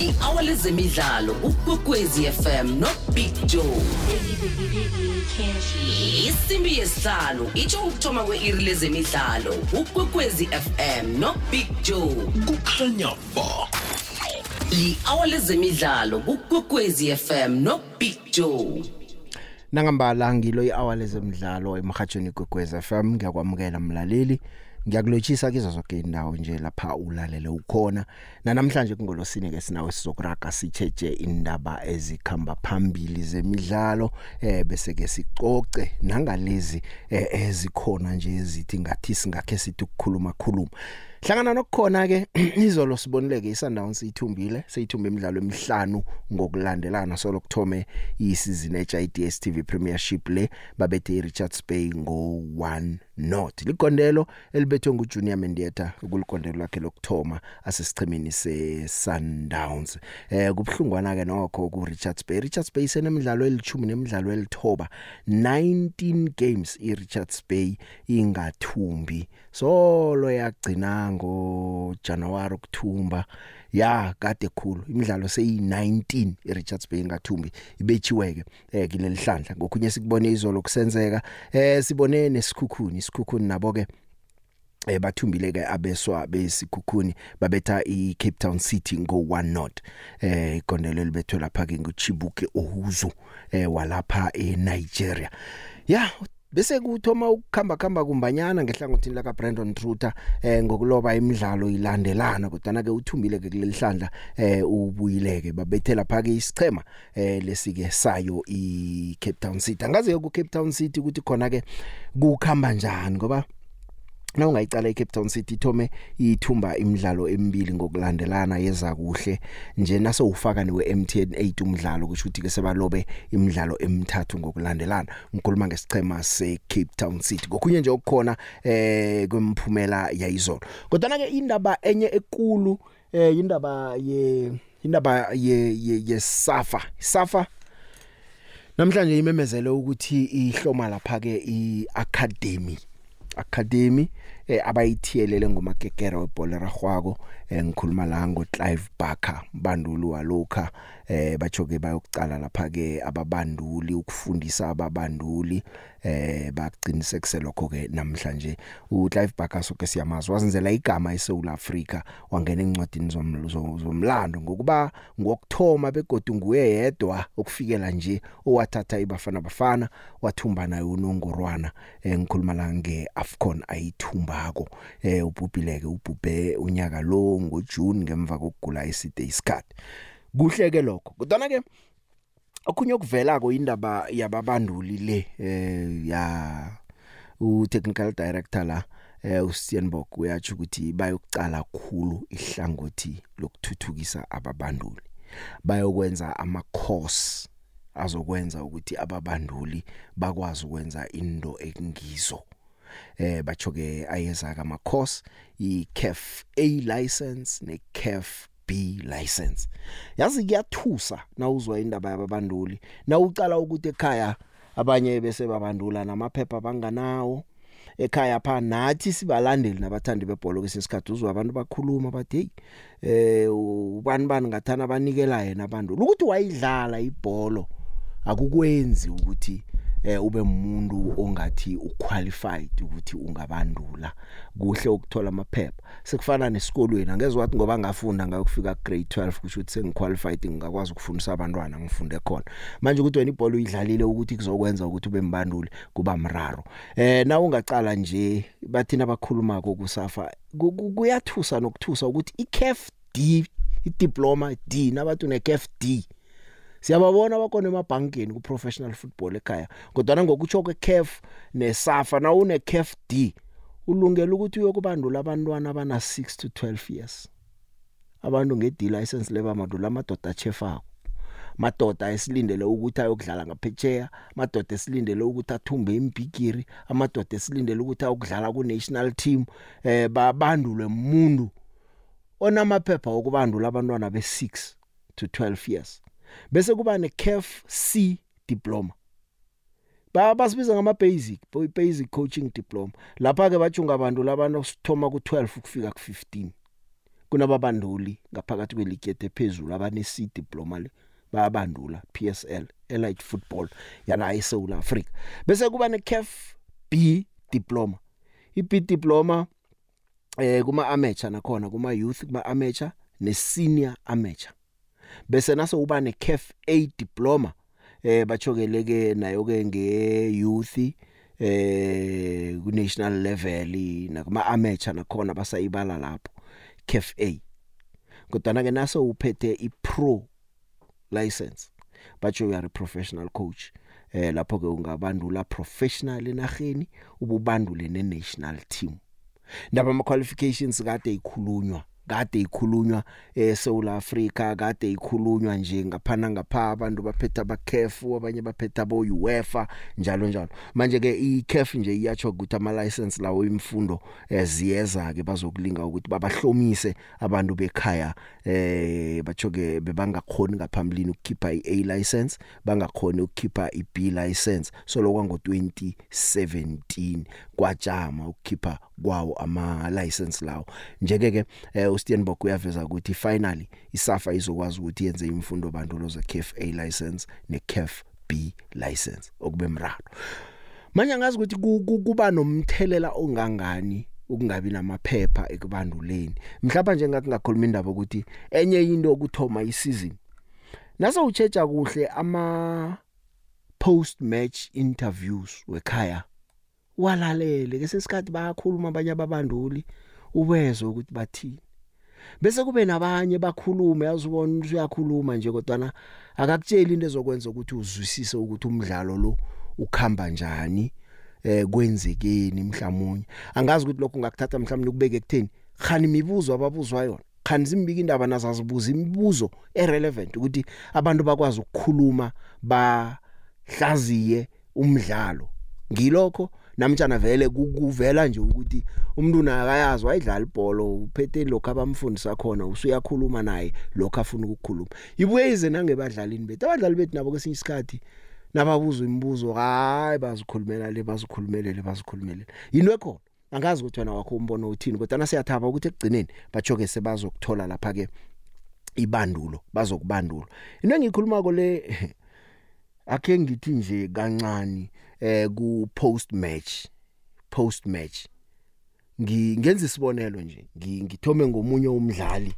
i-hour lezemidlalo ukwekwezi fm no big joe. Isimbi yesihlanu itsho ukuthoma kwe-iri lezemidlalo ukwekwezi fm no big joe. Kukhanya ba. Li-hour lezemidlalo ukwekwezi fm no big joe. Nangambala ngilo i-hour lezemidlalo emhathweni kwekwez FM ngiyakwamukela mlaleli. Ngiyakulotshisa kizo zonke indawo nje lapha ulalele ukhona. Namhlanje kungolosine ke sinawe sizokuraga sicheje indaba ezikhamba phambili zemidlalo eh bese ke sicoce nangalezi eh, ezikhona nje ezithi ngathi singakhe sithi ukukhuluma khuluma. Hlangana nokukhona ke izolo sibonileke iSundowns ithumbile seyithumbe imidlalo emihlanu ngokulandelana solo kuthome isizini eja iDStv Premiership le babethe iRichards Bay ngo 1 not. Ligondelo elibethwe nguJunior Mendieta kuligondelo lakhe lokthoma asesichimini seSundowns. Eh kubhlungwana ke nokho kuRichards Bay Richards Bay senemidlalo elithumi nemidlalo elithoba. 19 games iRichards Bay ingathumbi. Solo yagcina ngo January ukuthumba ya kade khulu. Imidlalo seyi19 iRichards Bay ngathumbi ibechiweke eh kileli hlandla. Ngokunye sikubone izolo kusenzeka eh sibone nesikhukhuni. Isikhukhuni nabo ke eh bathumbile ke abeswa besikhukhuni babetha iCape Town City ngo 1 not eh igondelo libethwe lapha ke nguChibuke Ohuzu eh walapha eNigeria. Ya bese kuthoma ukukhamba khamba kumbanyana ngehlangothini la kaBrandon Truther eh ngokuloba imidlalo ilandelana kodwa ke uthumbile ke kuleli hlandla eh ubuyileke. Babethela phake isichema eh lesike sayo iCape Town City. Angaze ku Cape Town City ukuthi khona ke kukhamba njani ngoba na ungayicala eCape Town City thome ithumba imidlalo emibili ngokulandelana yeza kuhle. Nje naso ufaka niwe MTN 8 umdlalo kusho ukuthi ke sebalobe imidlalo emithathu ngokulandelana. Ngikhuluma ngesichema seCape Town City. Ngokunye nje okukhona eh kwemphumela yayizolo. Kodwa ke indaba enye ekulu eh indaba ye indaba ye ye, ye Safa. Safa namhlanje imemezele ukuthi ihloma lapha ke iacademy. Academy eh, abayithiyelele ngomakekera webhola ragwako eh, ngikhuluma la ngo Clive Barker bandulu walokha eh bachoke bayokucala lapha ke ababanduli ukufundisa ababanduli. Eh bagcinisekise lokho ke namhlanje. uClive Barker soke siyamazi wazenzela igama eSouth Africa wangena encwadini zomlando ngokuba ngokthoma begodu nguye yedwa okufikela nje owathatha ibafana bafana wathumba nayo unongorwana eh ngikhuluma la ngeAfcon ayithumbako. Eh ubhubhileke ubhubhe unyaka lo ngoJune ngemva kokugula iside isikhathi. Kuhle ke lokho. Kodwa ke okhunye okuvelako indaba yababanduli le eh ya u technical director la eh uStienbock uyathi ukuthi bayokucala kakhulu ihlangothi lokuthuthukisa ababanduli. Bayokwenza ama course azokwenza ukuthi ababanduli bakwazi ukwenza into ekungizo. Eh bachoke ayeza kama course i CAF A license ne CAF B license. Yazi kuyathusa nawuzwa indaba yababanduli. Na ucala ukuthi ekhaya abanye bese babandula namaphepha banganawo ekhaya pha nathi sibalandeli nabathandi bebhola kwesesikhathi uzwa abantu bakhuluma bathi hey eh ubani bani ngathana banikela yena abantu ukuthi wayidlala ibhola akukwenzi ukuthi eh ube umuntu ongathi uqualified ukuthi ungabandula kuhle ukuthola amaphepha. Sekufana nesikolweni angeze wathi ngoba ngafunda ngayokufika grade 12 kusho ukuthi sengiqualified ngakwazi ukufundisa abantwana ngifunde khona. Manje ukuthi wena ibhola uyidlalile ukuthi kuzokwenza ukuthi ube mbanduli kuba mraro. Eh na ungacala nje bathina abakhuluma kokusafa kuyathusa nokuthusa ukuthi iCAF D idiploma D nabantu neCAF D. siyababona bakona emabhankeni ku professional football ekhaya kodwa ngokutsho kweCAF neSAFA na une CAF D ulungela ukuthi uyokubandula abantwana abana 6 to 12 years. Abantu nge D license leba madula amadoda chefako madoda esilindele ukuthi ayokudlala ngaphetsheya madoda esilindele ukuthi athumbe imbigiri amadoda esilindele ukuthi ayokudlala ku national team eh babandulwe umuntu onamaphepha okubandula abantwana be6 to 12 years. Bese kuba neCAF C diploma. Ba basibiza ngama basic coaching diploma. Lapha ke bajunga abantu labantu sithoma ku12 ukufika ku15 kunababanduli ngaphakathi kweligete ephezulu abane C diploma le bayabandula PSL Elite Football yana eSouth Africa bese kuba ne CAF B diploma. I B diploma eh kuma amateur nakhona kuma youth kuma amateur ne senior amateur. Bese naso uba ne CAF A diploma eh bachokeleke nayo ke nge youth eh ku national level nakuma amateur nakhona basayibala lapho CAF A. Kodwa ke naso uphethe i pro license batsho you are a professional coach eh lapho ke ungabandula professional enaheni ububandule ne national team. Ndaba ama qualifications kade ikhulunywa kade ikhulunywa eSouth Africa kade ikhulunywa nje ngaphana ngapha abantu baphetha abaCAF abanye baphetha abo UEFA njalo njalo. Manje ke iCAF nje iyacho ukuthi ama license lawo imfundo eziyeza ke bazokulinga ukuthi babahlomise abantu bekhaya eh bachoke bebangakhoni ngaphambilini ukukhipha iA license bangakhoni ukukhipha iB license. So lokwa ngo 2017 kwajama ukukhipha kwawo ama license lawo. Njeke ke eh, uSteenbok uyaveza ukuthi finally isafa izokwazi ukuthi yenze imfundo bandulo ze CAF A license ne CAF B license okube mraro. Manje ngazi ukuthi kuba nomthelela ongangani ukungabi namaphepha ekubanduleni. Mhlawumbe nje ngakungakhuluma indaba ukuthi enye into okuthoma isizini nase uchecha kuhle ama post match interviews wekhaya walalele. Ke sesikhathi bayakhuluma abanye ababanduli uwezwe ukuthi bathini. Bese kube nabanye bakhulume yazibona uyakhuluma nje kodwa akakutsheli into ezokwenza ukuthi uzwisise ukuthi umdlalo lo ukhamba njani eh kwenzekeni mhlawumnye angazi ukuthi lokho ngakuthatha mhlawumnye kubeke ekutheni khani imibuzo ababuzwa yona. Khani zimbiki indaba nazazibuza imibuzo irrelevant ukuthi abantu bakwazi ukukhuluma bahlaziye umdlalo. Ngilokho namtjana vele kuvela nje ukuthi umuntu naye akayazi wayidlala ibhola uphethe lokho abamfundisa khona usuyakhuluma naye lokho afuna ukukhuluma. Ibuye ize nangebadlalini bethu abadlali bethu nabo kwesinye isikhathi nababuzwa imibuzo hayi bazikhulumela le bazikhulumele le bazikhulumele yini ekhona angazi ukuthi wena wakho umbono uthini kodwa nasiyathaba ukuthi ekugcineni bachoke sebazokuthola lapha ke ibandulo bazokubandula into engikhuluma ko le akhe ngithi nje kancane eh ku post match post match ngingenza isibonelo nje ngithome ngomunye umdlali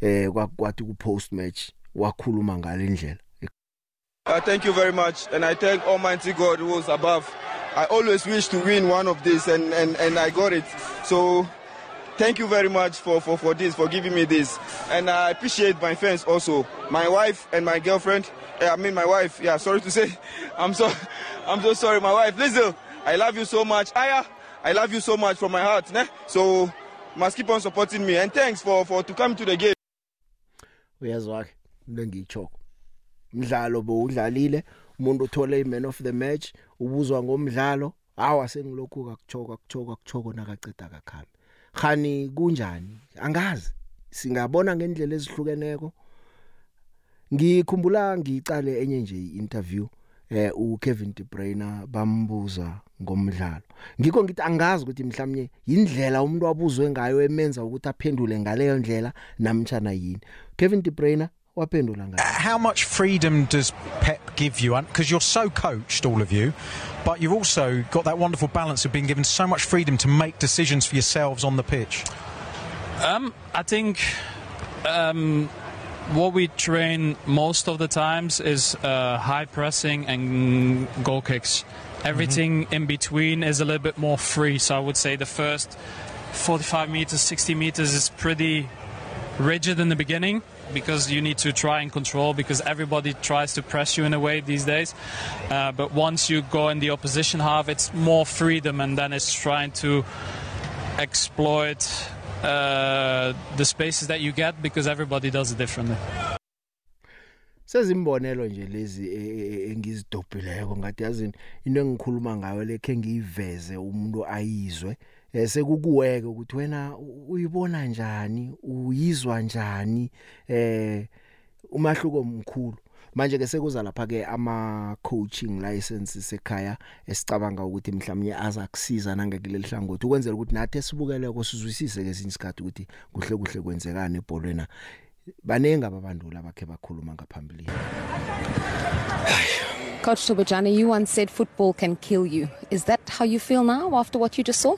eh kwathi ku post match wakhuluma ngalendlela Uh, thank you very much, and I thank Almighty God who was above. I always wish to win one of these, and, and, and I got it. So, thank you very much for, for, for this, for giving me this. And I appreciate my fans also. My wife and my girlfriend. Eh, I mean, my wife. Yeah, sorry to say. I'm so, I'm so sorry, my wife. Listen, I love you so much. Aya, I love you so much from my heart. Ne? So, must keep on supporting me. And thanks for, for to come to the game. uyazwa ke into ngiyitshoko umdlalo bowudlalile umuntu uthole iman of the match ubuzwa ngomdlalo hawa sengilokhu kakuchoka kuchoka kuchoko nakaceda kakhambi khani kunjani? Angazi. Singabona ngendlela ezihlukeneko. Ngikhumbula ngicale enye nje interview eh uKevin De Bruyne bambuza ngomdlalo. Ngikho ngithi angazi ukuthi mhlawumnye indlela umuntu wabuzwe ngayo emenza ukuthi aphendule ngaleyo ndlela namtjana yini. Kevin De Bruyne waphendula ngayo How much freedom does Pep give you? Because you're so coached, all of you, but you've also got that wonderful balance of being given so much freedom to make decisions for yourselves on the pitch. Um, I think um, what we train most of the times is uh, high pressing and goal kicks. Everything mm-hmm. in between is a little bit more free. So I would say the first 45 meters, 60 meters is pretty rigid in the beginning because you need to try and control because everybody tries to press you in a way these days. Uh, but once you go in the opposition half, it's more freedom and then it's trying to exploit uh, the spaces that you get because everybody does it differently. sezimbonelo nje lezi engizidobhileko ngathi yazini into engikhuluma ngayo lekhe ngiyiveze umuntu ayizwe sekukuweke ukuthi wena uyibona njani uyizwa njani eh umahluko mkhulu manje ke sekuza lapha ke ama coaching licenses ekhaya esicabanga ukuthi mhlawumnye aza kusiza nangekuleli hlangothi ukwenzela ukuthi nathi sibukele kusizwisise ke sinyisikhathi ukuthi kuhle kuhle kwenzekani ebholweni banenga ababandula bakhe bakhuluma ngaphambili Coach Tobajani, you once said football can kill you. Is that how you feel now after what you just saw?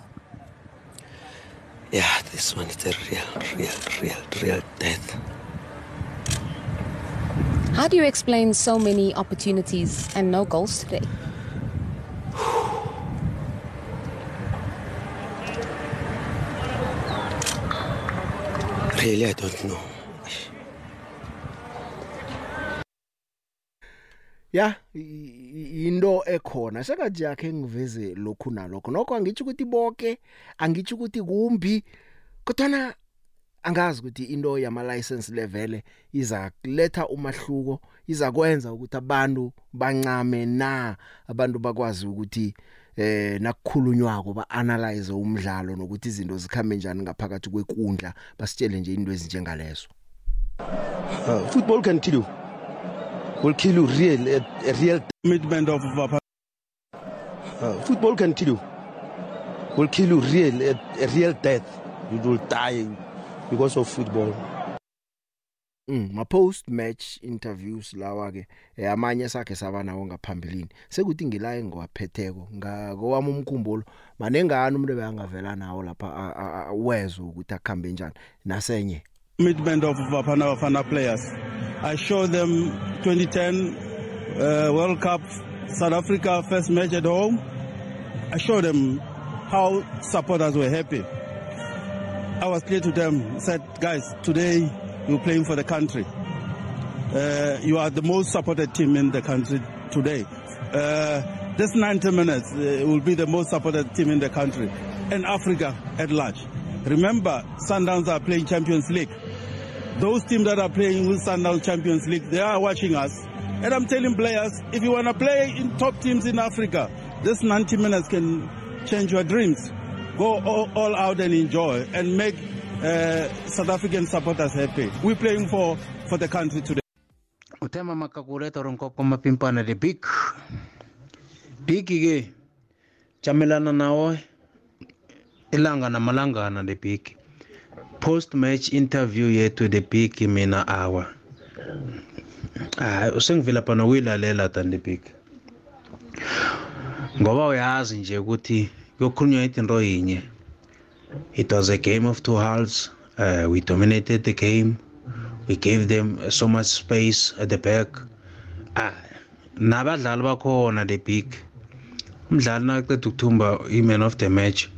Yeah, this one is a real, real, real, real death. How do you explain so many opportunities and no goals today? Really, I don't know. Ya i- i- into ekhona sekathi yakhe ngiveze lokhu nalokho nokho angitsho ukuthi bonke angitsho ukuthi kumbi kodwa angazi ukuthi into yama license level iza kuletha umahluko iza kwenza ukuthi abantu bancame na abantu bakwazi ukuthi eh nakukhulunywako baanalyze umdlalo nokuthi izinto zikhambe njani ngaphakathi kwekundla basitshele nje into ezinjengalezo Uh, football can kill you. Will kill you real, a, a real commitment of uh, uh, football can kill you. Will kill you real, a, a real death. You will die because of football. Mm, ma post match interviews lawa ke eh, amanye sakhe saba nawo ngaphambilini sekuthi ngilaye ngiwaphetheko ngakowami umkhumbulo manengani umuntu ebengavela nawo lapha a- a- a- wezwe ukuthi akhambe njani nasenye commitment of Bafana Bafana players. I showed them 2010 uh, World Cup South Africa first match at home. I showed them how supporters were happy. I was clear to them, said, guys, today you're playing for the country. Uh, you are the most supported team in the country today. Uh, this 90 minutes uh, will be the most supported team in the country and Africa at large. Remember, Sundowns are playing Champions League. Those teams that are playing with Sundowns Champions League, they are watching us. And I'm telling players, if you want to play in top teams in Africa, this 90 minutes can change your dreams. Go all, all out and enjoy and make uh, South African supporters happy. We're playing for, for the country today. utema makakuleta ronkoko mapimpana de big big ke jamelana nawo ilanga namalangana de big post match interview yethu the big mina awa hayi usengivela phana ukuyilalela than the big. Ngoba uyazi nje ukuthi kuyokhulunywa into yinye. It was a game of two halves. Uh, we dominated the game. We gave them so much space at the back. Ah nabadlali bakhona the big. Umdlali naqeda ukuthumba i-man of the match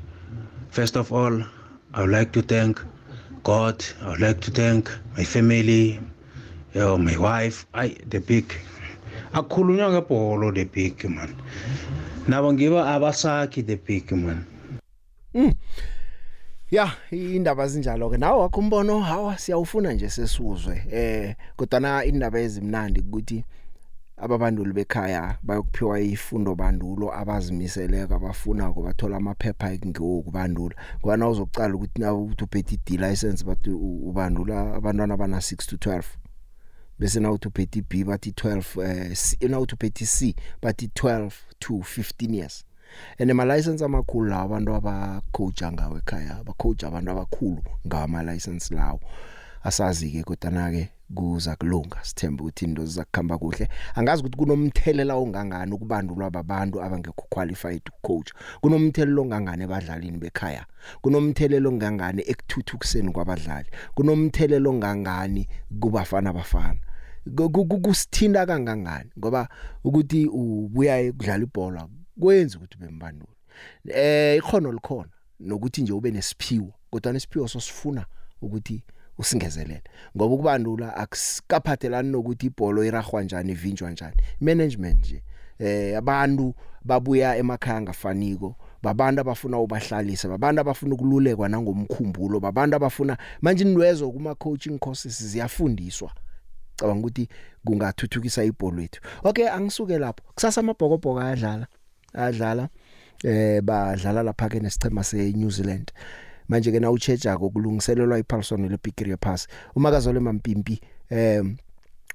first of all i would like to thank god i would like to thank my family you know, my wife. I the big akukhulunywa ngebholo the big man. Nabo ngiba abasakhi the big man. Ya indaba zinjalo ke nawe wakho umbono hawa siyawufuna nje sesuzwe. Eh kodwa indaba ezimnandi ukuthi ababanduli bekhaya bayokuphiwa ifundo bandulo abazimiseleka abafuna ukubathola amaphepha ngokubandula ngoba na uzokucala ukuthi na uthi uphethe i license bathi ubandula abantwana bana 6 to 12 bese na uthi uphethe B bathi 12 eh C- na uthi uphethe C bathi 12 to 15 years. Ene ma license amakhulu la abantu abacoacha ngawe ekhaya abacoach abantu abakhulu ngama license lawo. Asazi ke kodwa ke kuza kulunga sithemba ukuthi into zizakukhamba kuhle. Angazi ukuthi kunomthelela ongangani ukubandulwa ababantu abangekho qualified ukucoach kunomthelela ongangani ebadlalini bekhaya? Kunomthelela ongangani ekuthuthukiseni kwabadlali? Kunomthelela ongangani kubafana bafana Ku- ku- ku- kusithinta kangangani? Ngoba ukuthi ubuya ekudlala ibhola kwenza ukuthi bembanduli eh ikhono likhona nokuthi nje ube nesiphiwo kodwa nesiphiwo sosifuna ukuthi usingezelele. Ngoba ukubandula akusikaphathelani nokuthi ibhola iragwa njani ivinjwa njani. Management nje eh abantu babuya emakhaya ngafaniko babantu abafuna ubahlalisa babantu abafuna ukululekwa nangomkhumbulo babantu abafuna manje indwezo kuma coaching courses ziyafundiswa. Cabanga ukuthi kungathuthukisa ibhola lethu. Okay angisuke lapho. Kusasa amabhokobhoko ayadlala ayadlala eh badlala lapha ke nesicema seNew Zealand. Manje ke na uchecha kokulungiselelwa iPaulson leBigiri Pass umakazole mampimpi em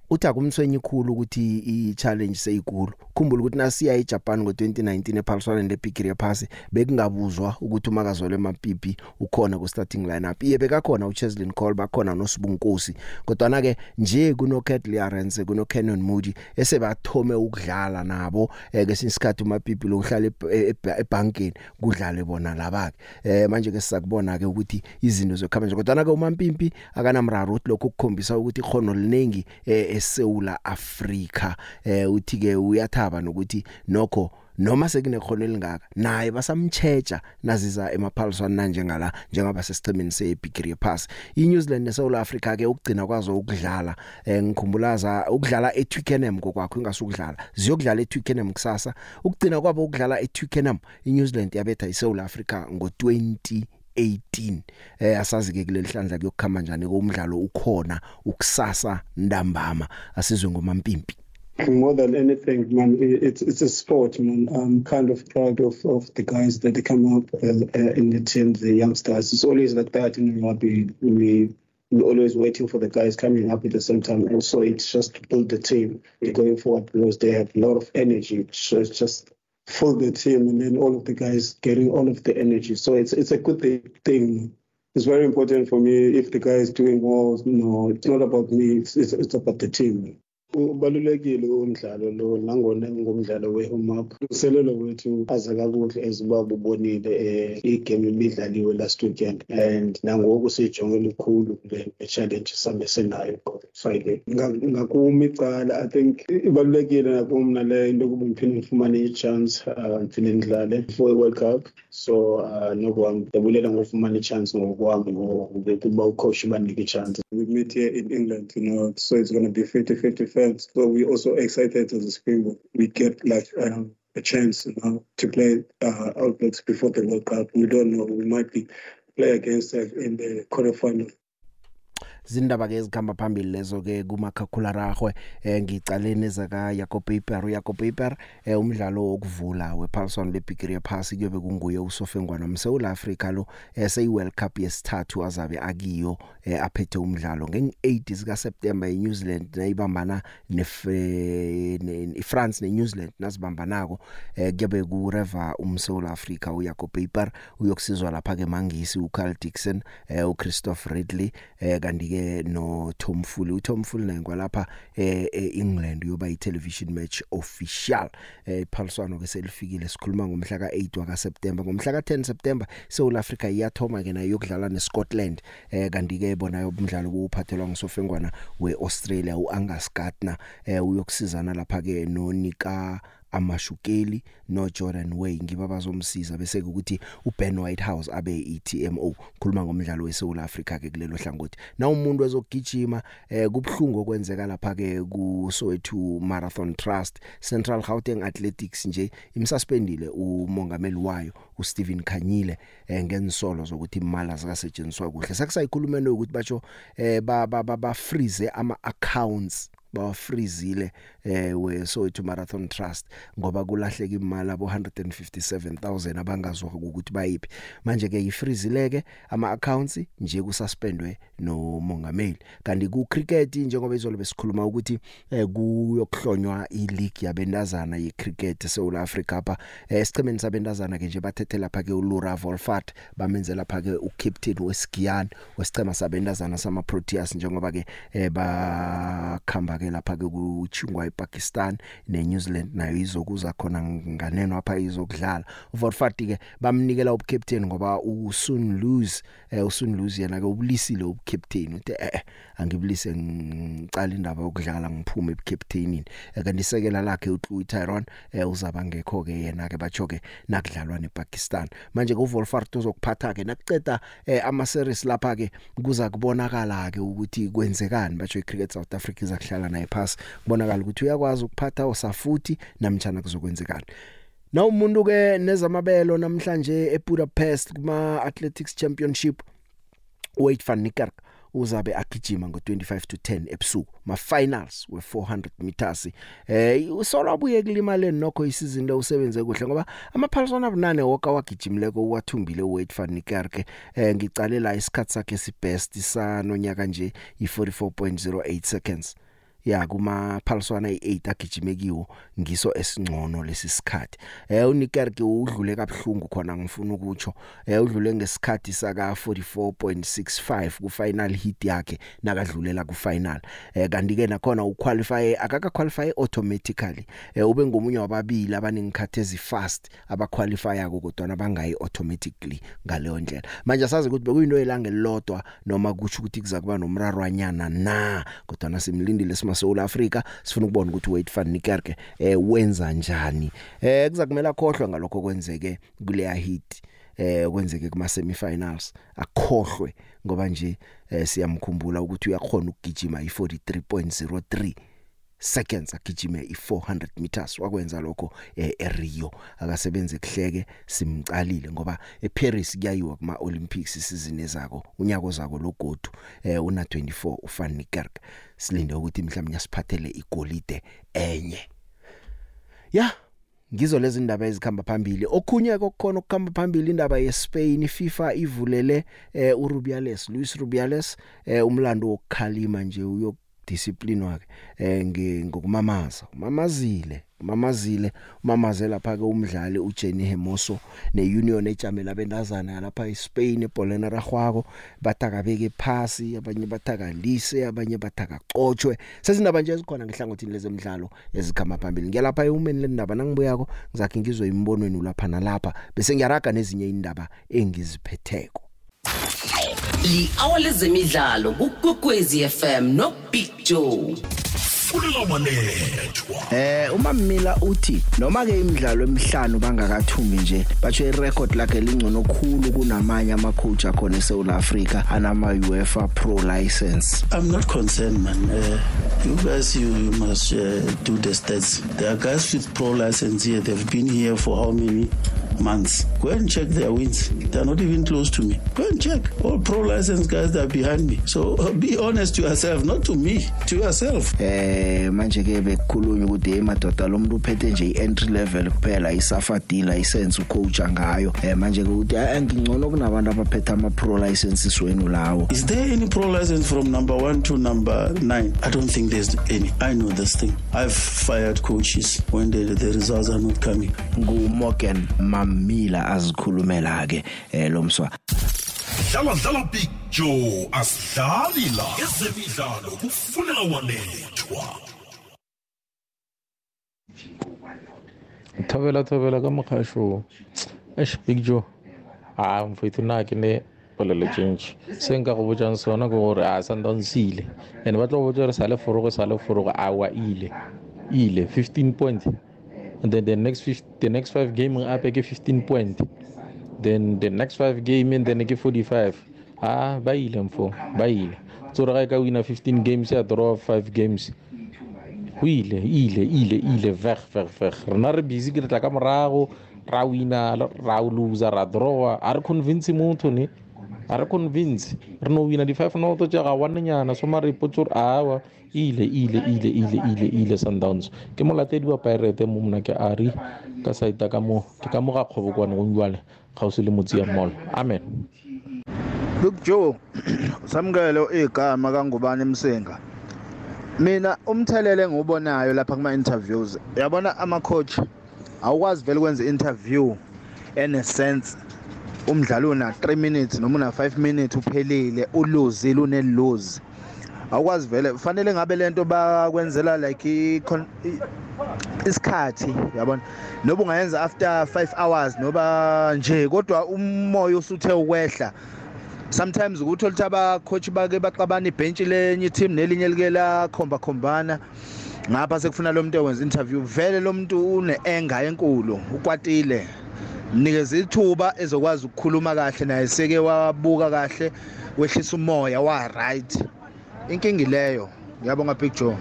uthi akumthwenyi khulu ukuthi i-challenge seyikulu. Khumbula ukuthi nasiya eJapan ngo2019 ephaliswaneni leBigiri yephasi bekungabuzwa ukuthi umakazole mapipi ukhona ku starting lineup. Iye bekakhona uCheslin Cole bakhona noSibunkosi kodwa na ke nje kuno Catley Arendse kuno Cannon Moody esebathome ukudlala nabo eh, ke sinsikhathi umapipi lokuhlala ebankeni kudlale bona labake. Eh manje ke sizakubona ke ukuthi izinto zokuhamba nje kodwa na ke umampimpi akanamraro uthi lokho kukhombisa ukuthi ikhono liningi eh, eSouth Africa eh uthi ke uyathaba nokuthi nokho noma sekunekhono elingaka naye basamchecha naziza emaphaliswana nanje ngala njengaba sesichimini seBigiri Pass. iNew Zealand neSouth Africa ke ukugcina kwazo ukudlala eh ngikhumbulaza ukudlala eTwickenham kokwakho ingasukudlala. Ziyokudlala eTwickenham kusasa. Ukugcina kwabo ukudlala eTwickenham iNew Zealand yabetha iSouth Africa ngo20 18 eh asazi ke kuleli hlandla kuyokukhama njani komdlalo ukhona ukusasa ndambama asizwe ngomampimpi. More than anything, man, it's it's a sport, man. I'm kind of proud of, of the guys that they come up uh, uh, in the team, the youngsters. It's always like that in rugby. We we're always waiting for the guys coming up at the same time. Also, it's just to build the team going forward because they have a lot of energy. So it's just full the team, and then all of the guys getting all of the energy. So it's it's a good thing. It's very important for me if the guy is doing well. No, it's not about me. It's it's, it's about the team. Ubalulekile umdlalo lo nangona ngumdlalo we-home uselelo wethu aze kakuhle bubonile um igame ibidlaliwe last weekend and nangoku lukhulu le challenge senayo friday. Ngakumi icala i think ibalulekile into kuba ngiphinde ngifumane i-chance uh, ngiphinde ngidlale for cup. So uh, ngofumana ngokwami ngokuba we meet here in england you know so it's going to be 50-50 fans so we also excited as a springbok we get like um, a chance you know, to play uh, outlets before the world cup. We don't know we might be play against them in the quarterfinal zindaba ke ezikhamba phambili lezo ke kumakhakhula rahwe eh ngicalene zaka Jacob Paper Jacob Paper eh umdlalo wokuvula wePaulson leBigiri Pass kuyobe kunguye uSofengwana umSouth Africa lo eh seyi World Cup yesithathu azabe akiyo eh aphethe umdlalo nge8 zika September eNew Zealand nayibambana neFrance neNew Zealand nasibambanako eh kuyobe ku River umSouth Africa uJacob Paper uyokusizwa lapha ke mangisi uCarl Dixon eh uChristopher Ridley eh kanti ke no Tom Fuli uTom Fuli naye kwalapha eh eEngland uyoba i-television match official. Eh iphaliswano ke selifikile sikhuluma ngomhla ka8 waka September ngomhla ka10 September South Africa iyathoma ke nayo yokudlala neScotland. Eh kanti ke bona yobumdlalo kuphathelwa ngusofengwana weAustralia uAngus Gardner eh uyokusizana lapha ke nonika amashukeli no Jordan Way. Ngiba bazomsiza bese ukuthi uBen Whitehouse abe iTMO khuluma ngomdlalo weSouth Africa ke kulelo hlangothi. Na umuntu ezogijima eh kubhlungu okwenzeka lapha ke ku Soweto Marathon Trust Central Gauteng Athletics nje imsuspendile umongameli wayo uSteven Khanyile eh ngensolo zokuthi imali azikasetshenziswa kuhle. Sakusayikhulumeni ukuthi batsho eh ba ba, ba freeze ama accounts bawafreezile eh we Soweto Marathon Trust ngoba kulahleka imali abo 157000 abangazwa ukuthi bayiphi manje ke ifreezileke ama accounts nje kususpendwe no mongameli kanti ku cricket njengoba izolo besikhuluma ukuthi eh kuyokuhlonywa i league yabendazana ye cricket eSouth Africa apha esichemeni sabendazana ke nje bathethe lapha ke uLura Volfat bamenze lapha ke ucaptain weSkiyan wesichema sabendazana sama Proteas njengoba ke eh bakhamba ke lapha ke kuchingwa ePakistan neNew Zealand nayo izokuza khona nganeno apha izokudlala. uVorfati ke bamnikela ubcaptain ngoba uSun lose eh uSun lose yena ke ubulisile ubcaptain uthi eh angibulise ngicala indaba yokudlala ngiphume ebcaptainini kanti isekela lakhe uTlu Tyrone eh uzaba ngekho ke yena ke batsho ke nakudlalwa nePakistan. Manje kuVolfart uzokuphatha ke nakuceda eh, ama series lapha ke kuza kubonakala ke ukuthi kwenzekani batsho iCricket South Africa izakuhlala naye phasi. Kubonakala ukuthi uyakwazi ukuphatha osafuthi namtjana kuzokwenzekani Na umuntu ke nezamabelo namhlanje eBudapest kuma Athletics Championship Wade van Niekerk uzabe agijima ngo25 to 10 ebusuku ma finals we 400 meters. Eh usola abuye kulimaleni nokho isizini le usebenze kuhle ngoba amaphaliswana abunane woka wagijimileko uwathumbile uWade van Niekerk. Eh ngicale la isikhatsi sakhe sibest sanonyaka nje i44.08 seconds. Ya kumaphaliswana i8 agijimekiwo ngiso esingcono lesisikhathi eh unikerke udlule kabuhlungu khona ngifuna ukutsho eh udlule ngesikhathi saka 44.65 ku final hit yakhe nakadlulela ku final eh kanti ke nakhona uqualify akaka qualify automatically. Eh ube ngomunye wababili abaningikhathi ezifast abaqualifya kodwa bangayi automatically ngaleyo ndlela. Manje sazi ukuthi bekuyinto elanga elilodwa noma kusho ukuthi kuzakuba nomrarwanyana na kodwa nasimlindile sima South Africa sifuna ukubona ukuthi Wade van Niekerk eh wenza njani? Eh kuzakumela khohlwa ngalokho kwenzeke kuleya hit eh kwenzeke kuma semifinals akhohlwe ngoba nje eh, siyamkhumbula ukuthi uyakhona ukugijima i43.03 seconds agijime i400 meters wakwenza lokho eh, eRio. Akasebenze kuhleke simcalile ngoba eParis kuyayiwa kuma Olympics isizini ezako unyaka ozako logodu eh, una 24 uFan Niekerk silinde ukuthi mhlawumbe nyasiphathele igolide enye. Ya ngizo lezi ndaba ezikhamba phambili. Okhunye kokukhona ukukhamba phambili indaba yeSpain FIFA ivulele eh, uRubiales Luis Rubiales eh, umlando wokukhalima nje uyok discipline wakhe eh ngokumamaza umamazile umamazile umamaze lapha ke umdlali uJenny Hermoso neunion ejamela abentazana lapha eSpain eBolena ragwako bathaka beke phasi abanye bathaka lise abanye bathaka qochwe sezindaba nje ezikhona ngehlangothini lezemidlalo ezikhama phambili. Ngiyalapha eumeni lendaba nangibuyako ngizakhe ngizwe imbonweni lapha nalapha bese ngiyaraga nezinye indaba engiziphetheko. Li-hour lezemidlalo kukwekwezi fm no big joe fulela wanethwa Eh uma Mila uthi noma ke imidlalo emihlanu bangakathumbi nje batsho irecord lakhe lingcono khulu kunamanye ama coach akhona eSouth Africa anama UEFA Pro license. I'm not concerned, man. Uh, you guys, you, you must uh, do the stats. There are guys with pro license here. They've been here for how many months? Go and check their wins. They're not even close to me. Go and check. All pro license guys that are behind me. So uh, be honest to yourself, not to me, to yourself. Eh manje ke bekukhulunywa ukuthi madoda lo muntu uphethe nje i-entry level kuphela i-SAFA D license ucoach ngayo. Eh manje ke ukuthi "Ah, ngingcono kunabantu abaphethe ama pro licenses wenu lawo. Is there any pro license from number one to number nine? I don't think there's any. I know this thing. I've fired coaches when the, the results are not coming. Ngu Morgan Mamila azikhulumela ke eh lo mswa. dlala dlala big joe asidlali la ezemidlalo kufunela wanethwa thobela thobela ka mokgašo eish big joe a mfetho nna ke ne polelo tšentši se nka go botšang sona ke gore a sundownsile and ba tlo go botša gore sa le forogo sa le forogo a wa ile. Ile 15 point. And then the next 50, the next five game ape ke 15 point. Then the next five game and then ke 45 a ba ile mfo ba ile tsore ga ka wina 15 games ya draw 5 games. O ile ile ile ile veg veg veg rena re busy ke tla ka morago ra wina ra loser ra drawa. A re convince motho ne a re convince re no wina di-five noto tša ga wanenyana so mare ipotse gore awa ile ile ile ile ile ile sundowns. Ke molatedi wa pirate mo mona ke ari ka saita ka mo ke ka mo ga kgobokwane gong o se le motsi ya mall. Amen. Look Joe samukelo igama kangubani emsinga mina umthelele engiwubonayo lapha kuma interviews. Yabona ama coach awukwazi vele ukwenza interview ene sense umdlalo una 3 minutes noma una 5 minutes uphelile uluzile une lose awukwazi vele fanele ngabe lento bakwenzela like i- con- i- isikhathi yabona? Noba ungayenza after 5 hours noba nje kodwa umoya usuthe ukwehla sometimes ukuthola ukuthi abacoach bake baxabana ibhentshi lenye team nelinye like la khomba khombana ngapha sekufuna lo muntu owenza interview vele lo muntu une enga enkulu ukwatile. Mnikeza ithuba ezokwazi ukukhuluma kahle naye seke wabuka kahle wehlisa umoya wa right inkingi leyo ngiyabonga big joe.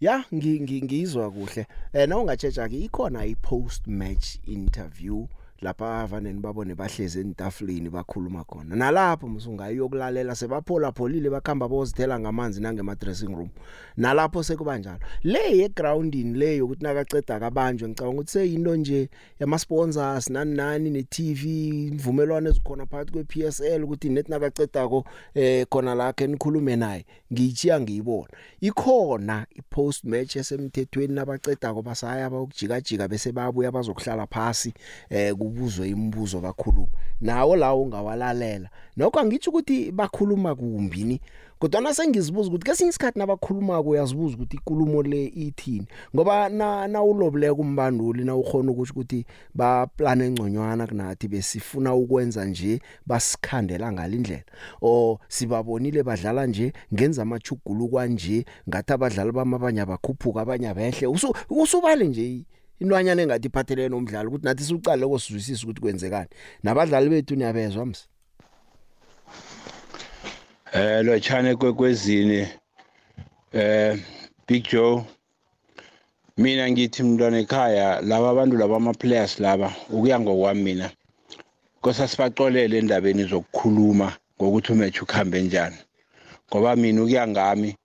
Ya ngi- ngi- ngizwa kuhle. Eh na ungatsheja ke ikhona i post match interview lapha avaneni babone bahleze entafuleni bakhuluma khona. Nalapho musungayokulalela sebaphola pholile bakhamba bozithela ngamanzi nangema dressing room. Nalapho sekuba njalo. Le ye grounding leyo ukuthi nakaceda kabanjwe ngicabanga ukuthi seyinto nje yama sponsors nani nani ne TV imvumelwano ezikhona phakathi kwe PSL ukuthi net nakacedako eh khona la ke nikhulume naye ngiyichiya ngiyibona. Ikhona i post match esemthethweni nabacedako basaya bayokujikajika bese babuya bazokuhlala phasi eh kubuzwe imibuzo kakhuluma nawo lawo ungawalalela nokho angitsho ukuthi bakhuluma kumbini kodwa nasengizibuza ukuthi kesinye isikhathi nabakhuluma kuyazibuza ukuthi ikulumo le ithini? Ngoba na nawulobuleka umbanduli na ukhona ukuthi ukuthi ba plan engconywana kunathi besifuna ukwenza nje basikhandela ngalindlela o sibabonile badlala nje ngenza amachugulu kwanje ngathi abadlali bamabanye abakhuphuka abanye abehle. Usubale nje inwanyana engathi iphathelene nomdlalo ukuthi nathi siuqale ukuzwisisa ukuthi kwenzekani. Nabadlali bethu niyabezwa mse eh lochane kwekwezini eh Big Joe. Mina ngithi mntwana ekhaya laba abantu laba ama players laba ukuya ngokwami mina kosa sibaxolele endabeni zokukhuluma ngokuthi umatch ukhambe njani. Ngoba mina ukuya ngami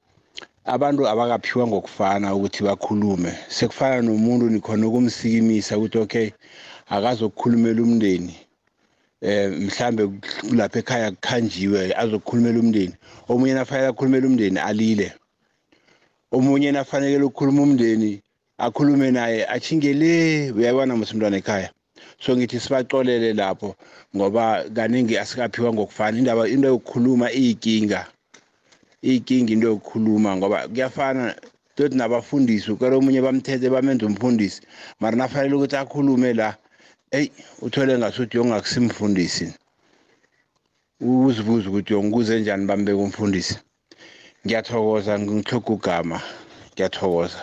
abantu abakaphiwa ngokufana ukuthi bakhulume. Sekufana nomuntu nikhona ukumsikimisa ukuthi okay akazokukhulumela umndeni. Eh mhlambe lapha ekhaya kukhanjiwe azokukhulumela umndeni. Omunye nafanele akhulumela umndeni alile. Omunye nafanele ukukhuluma umndeni akhulume naye achingele uyabona msumntwana ekhaya? So ngithi sibaxolele lapho ngoba kaningi asikaphiwa ngokufana. Indaba into yokukhuluma iyinkinga. Iyinkinga into yokukhuluma ngoba kuyafana toti nabafundisi ukele omunye bamthethe bamenza umfundisi. Mara nafanele ukuthi akhulume la eyi uthole ngasuthi yongakusimfundisi uzibuza ukuthi yonguze njani bambeka umfundisi? Ngiyathokoza ngihloga ugama. Ngiyathokoza.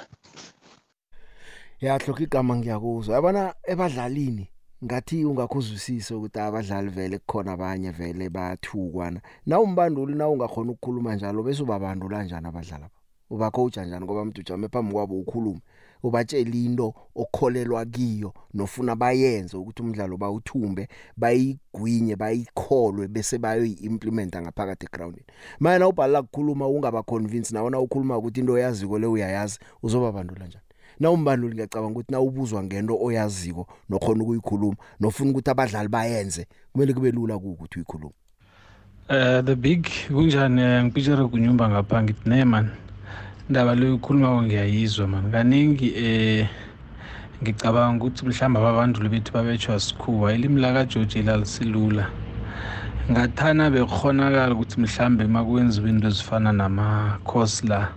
Yahloka igama ngiyakuzwa yabona ebadlalini ngathi ungakhuzwisisa ukuthi abadlali vele kukhona abanye vele bayathukwana na? Umbanduli na ungakhona ukukhuluma njalo bese ubabandula kanjani abadlali uba coach kanjani ngoba umuntu ujame phambi kwabo ukhuluma ubatshela into okholelwa kiyo nofuna bayenze ukuthi umdlalo bawuthumbe bayigwinye bayikholwe bese bayoyiimplementa ngaphakathi egroundini mana ubhala ukukhuluma ungaba convince nawona ukhuluma ukuthi into oyaziko le uyayazi uzobabandula njani? Na umbanduli ngiyacabanga ukuthi na ubuzwa ngento oyaziko nokhona ukuyikhuluma nofuna ukuthi abadlali bayenze kumele kube lula ukuthi uyikhuluma Uh, the big kunjani ngipicture kunyumba ngapha ngithi ne man indaba leyo ukhuluma ngiyayizwa man. Kaningi eh ngicabanga ukuthi mhlawumbe ababanduli bethu babetshwa sikhuwa ilimi lakajoji lalisilula. Ngathana bekhonakala ukuthi mhlawumbe makwenziwa into ezifana nama-course la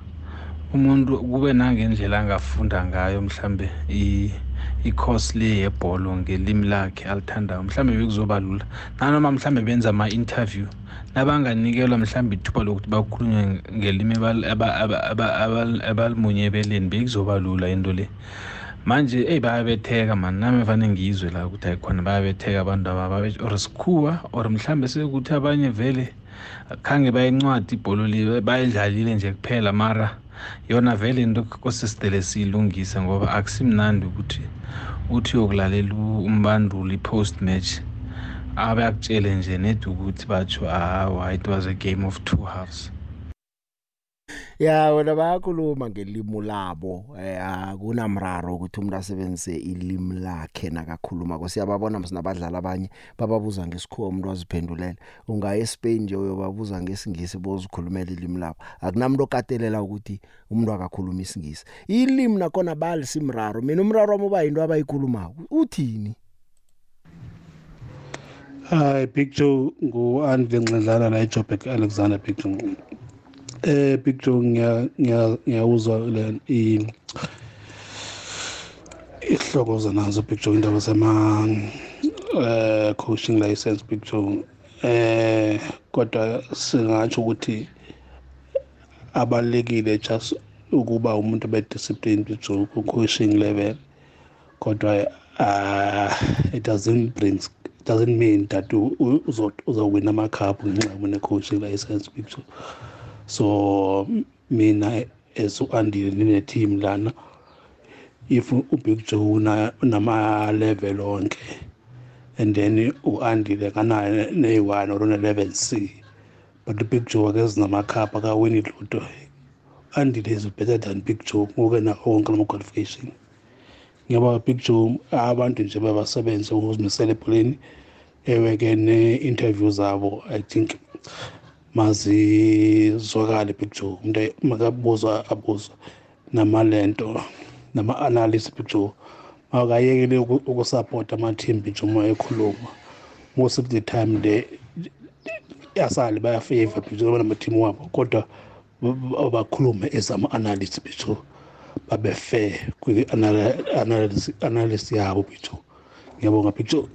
umuntu kube nangendlela angafunda ngayo mhlambe i-course le yebholo ngelimi lakhe alithandayo mhlambe bekuzoba lula. Nanoma mhlambe benza ama-interview nabanganikelwa mhlambe ithuba lokuthi bakhulunywe ngelimi abalimunyebeleni bekuzoba lula into le. Manje eyi bayabetheka mani nami fane ngiyizwe la ukuthi ayikhona bayabetheka abantu aba or sikhuwa or mhlambe sekuthi abanye vele khange bayincwadi ibholo le bayidlalile nje kuphela mara yona vele into kosisidele siyilungise ngoba akusimnandi ukuthi uthi uyokulalela umbanduli i-post match abe akutshele nje nedi ukuthi batsho hawa it was a game of two halves. Ya wena bayakhuluma ngelimi labo eh akunamraro ukuthi umuntu asebenzise ilimi lakhe nakakhuluma kusiyababona msinabadlali abanye bababuza ngesikhuwa umuntu waziphendulela ungaya eSpain nje uyobabuza ngesingisi bozikhulumela ilimi labo. Akunamuntu okatelela ukuthi umuntu akakhuluma isingisi. Ilimi nakona bali simraro mina umraro wami uba into abayikhulumako. Uthini? Hi Big Joe ngu-Anvi Nxedlana la eJoburg Alexander Big Joe eh Big Joe ngiyawuzwa le ihlokoza nazo Big Joe indaba zama eh coaching license Big Joe eh kodwa singatsho ukuthi abalekile just ukuba umuntu be discipline Big Joe ku coaching level. Kodwa uh it doesn't bring it doesn't mean that uzowina amakhaphu ngenxa yobune coaching license Big Joe so mina as u-andile nine-team lana if ubig joe unama-level onke and then u-andile kanayo neyi-one or ne-eleven c. But ubig joe ke zinamakhapha kawini luto andile is better than big joe ngoke na wonke lama-qualification ngiyaba big joe abantu nje babasebenze ukuzimisela ebholeni ewe-ke ne-interview zabo i think mazizwakale big joe umuntu makabuzwa abuzwa namalento nama-analyst big joe makayekele ukusapota ama-team big joe uma ekhuluma. Most of the time the asale bayafavor big joe banama-team wabo kodwa bakhulume as ama-analyst big joe babe fair kwi-analysis yabo big joe ngiyabonga big joe